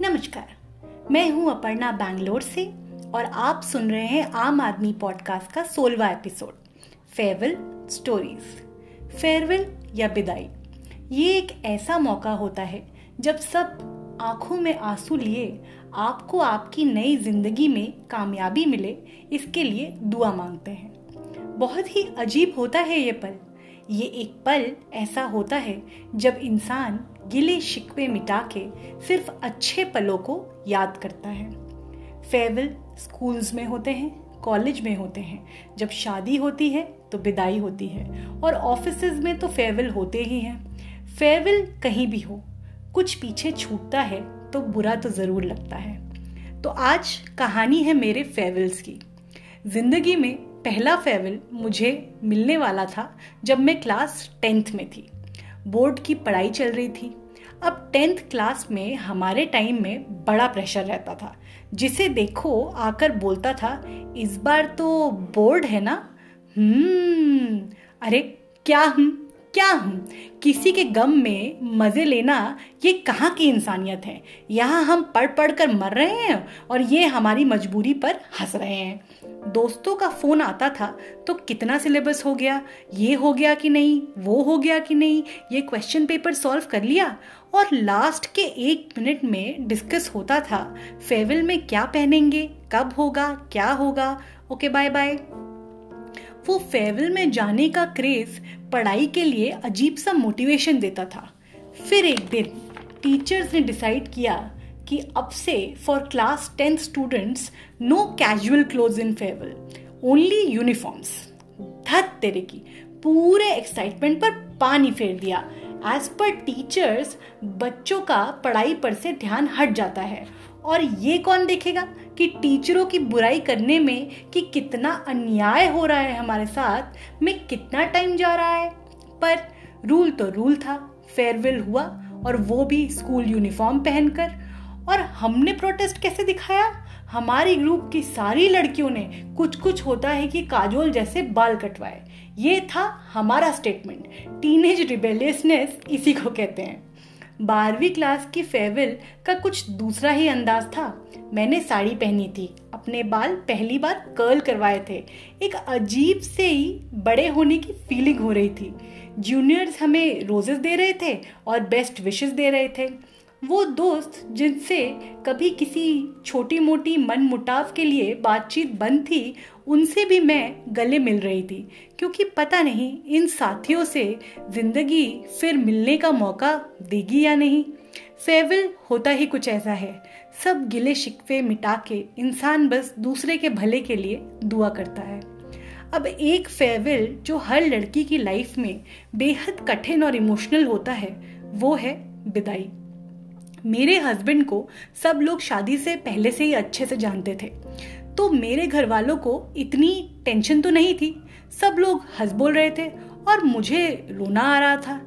नमस्कार। मैं हूँ अपर्णा बैंगलोर से और आप सुन रहे हैं आम आदमी पॉडकास्ट का सोलवा एपिसोड, फेयरवेल स्टोरीज। फेयरवेल या विदाई। ये एक ऐसा मौका होता है जब सब आँखों में आँसू लिए, आपको आपकी नई ज़िंदगी में कामयाबी मिले, इसके लिए दुआ मांगते हैं। बहुत ही अजीब होता है ये पल। ये एक पल ऐसा होता है जब इंसान गिले शिकवे मिटा के सिर्फ़ अच्छे पलों को याद करता है। फेयरवेल स्कूल्स में होते हैं, कॉलेज में होते हैं। जब शादी होती है तो विदाई होती है। और ऑफ़िस में तो फेयरवेल होते ही हैं। फेयरवेल कहीं भी हो, कुछ पीछे छूटता है तो बुरा तो ज़रूर लगता है। तो आज कहानी है मेरे फेयरवेल्स की। ज़िंदगी में पहला फेयरवेल मुझे मिलने वाला था जब मैं क्लास टेंथ में थी। बोर्ड की पढ़ाई चल रही थी। अब टेंथ क्लास में हमारे टाइम में बड़ा प्रेशर रहता था। जिसे देखो आकर बोलता था, इस बार तो बोर्ड है ना? हम्म अरे क्या हम क्या हूँ? किसी के गम में मज़े लेना ये कहाँ की इंसानियत है? यहाँ हम पढ़ पढ़ कर मर रहे हैं और ये हमारी मजबूरी पर हंस रहे हैं। दोस्तों का फ़ोन आता था तो कितना सिलेबस हो गया? ये हो गया कि नहीं? वो हो गया कि नहीं? ये क्वेश्चन पेपर सॉल्व कर लिया? और लास्ट के एक मिनट में डिस्कस होता था फेयरवेल में क्या पहनेंगे? कब होगा? क्या होगा? ओके बाय बाय वो फेयरवेल में जाने का क्रेज पढ़ाई के लिए अजीब सा मोटिवेशन देता था। फिर एक दिन टीचर्स ने डिसाइड किया कि अब से for class tenth students, no casual cloth in farewell only uniforms. धत तेरे की, पूरे एक्साइटमेंट पर पानी फेर दिया। एज पर टीचर्स बच्चों का पढ़ाई पर से ध्यान हट जाता है। और ये कौन देखेगा कि टीचरों की बुराई करने में कि कितना अन्याय हो रहा है हमारे साथ, में कितना टाइम जा रहा है। पर रूल तो रूल था फेयरवेल हुआ और वो भी स्कूल यूनिफॉर्म पहनकर। और हमने प्रोटेस्ट कैसे दिखाया? हमारी ग्रुप की सारी लड़कियों ने कुछ कुछ होता है कि काजोल जैसे बाल कटवाए। ये था हमारा स्टेटमेंट टीनेज रिबेलियसनेस इसी को कहते हैं। बारहवीं क्लास की फेयरवेल का कुछ दूसरा ही अंदाज था। मैंने साड़ी पहनी थी। अपने बाल पहली बार कर्ल करवाए थे। एक अजीब से ही बड़े होने की फीलिंग हो रही थी। जूनियर्स हमें रोजेस दे रहे थे और बेस्ट विशेस दे रहे थे। वो दोस्त जिनसे कभी किसी छोटी मोटी मन मुटाव के लिए बातचीत बंद थी, उनसे भी मैं गले मिल रही थी। क्योंकि पता नहीं, इन साथियों से ज़िंदगी फिर मिलने का मौका देगी या नहीं। फेयरवेल होता ही कुछ ऐसा है। सब गिले शिकवे मिटा के इंसान बस दूसरे के भले के लिए दुआ करता है। अब एक फेयरवेल जो हर लड़की की लाइफ में बेहद कठिन और इमोशनल होता है, वो है विदाई मेरे हस्बैंड को सब लोग शादी से पहले से ही अच्छे से जानते थे। तो मेरे घर वालों को इतनी टेंशन तो नहीं थी। सब लोग हंस बोल रहे थे और मुझे रोना आ रहा था।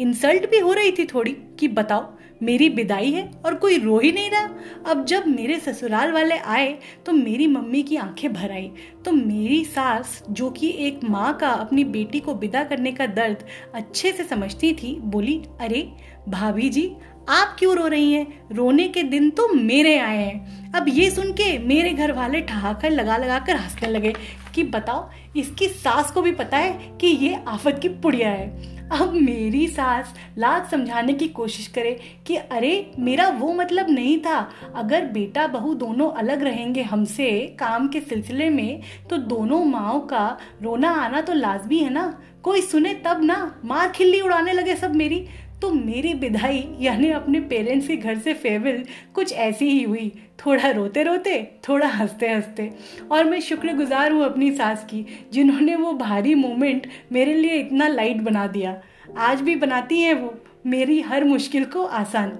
इंसल्ट भी हो रही थी थोड़ी कि बताओ, मेरी विदाई है और कोई रो ही नहीं रहा। अब जब मेरे ससुराल वाले आए तो मेरी मम्मी की आँखें भर आई। तो मेरी सास, जो कि एक माँ का, अपनी बेटी को विदा करने का दर्द अच्छे से समझती थी, बोली, अरे, भाभी जी आप क्यों रो रही हैं? रोने के दिन तो मेरे आए हैं। अब ये सुन के मेरे घर वाले ठहाकर लगा लगा कर हंसने लगे कि बताओ, इसकी सास को भी पता है कि ये आफत की पुड़िया है। अब मेरी सास लाख समझाने की कोशिश करे कि अरे, मेरा वो मतलब नहीं था। अगर बेटा बहू दोनों अलग रहेंगे हमसे काम के सिलसिले में तो दोनों माओ का रोना आना तो लाजमी है ना? कोई सुने तब ना? मार खिल्ली उड़ाने लगे सब मेरी। तो मेरी विदाई, यानी अपने पेरेंट्स के घर से फेयरवेल कुछ ऐसी ही हुई। थोड़ा रोते रोते थोड़ा हँसते हँसते और मैं शुक्रगुजार हूँ अपनी सास की, जिन्होंने वो भारी मोमेंट मेरे लिए इतना लाइट बना दिया। आज भी बनाती हैं वो, मेरी हर मुश्किल को आसान।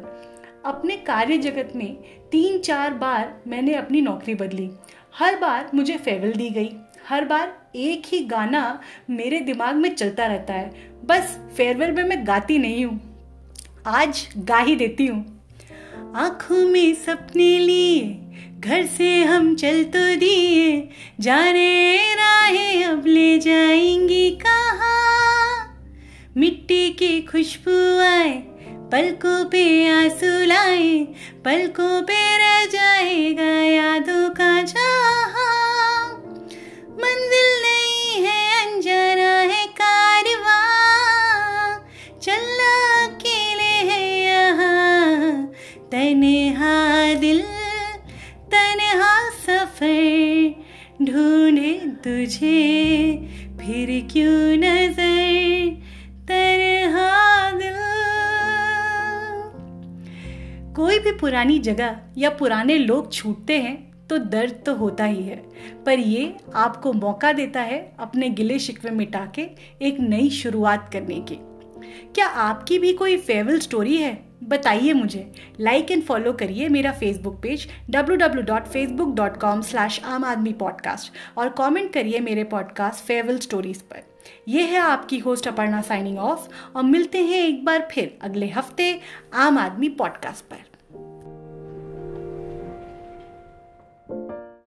अपने कार्य जगत में तीन चार बार मैंने अपनी नौकरी बदली। हर बार मुझे फेवल दी गई। हर बार एक ही गाना मेरे दिमाग में चलता रहता है। बस फेयरवेल में मैं गाती नहीं हूँ। आज गा ही देती हूँ। आँखों में सपने लिए, घर से हम चल तो दिए। जाने राहें, अब ले जाएँगी कहा? मिट्टी की खुशबू आए, पलकों पे आँसू लाए, पलकों पे रह जाएगा यादों का जहाँ। ढूंढे तुझे, फिर क्यों नज़र दिल? कोई भी पुरानी जगह या पुराने लोग छूटते हैं तो दर्द तो होता ही है। पर ये आपको मौका देता है अपने गिले शिकवे मिटा के एक नई शुरुआत करने की। क्या आपकी भी कोई फेवल स्टोरी है? बताइए मुझे। लाइक एंड फॉलो करिए मेरा Facebook page W W dot Facebook dot com slash Aam Aadmi podcast और कमेंट करिए मेरे पॉडकास्ट फेवल स्टोरीज पर। यह है आपकी होस्ट अपर्णा साइनिंग ऑफ़ और मिलते हैं एक बार फिर अगले हफ़्ते आम आदमी पॉडकास्ट पर।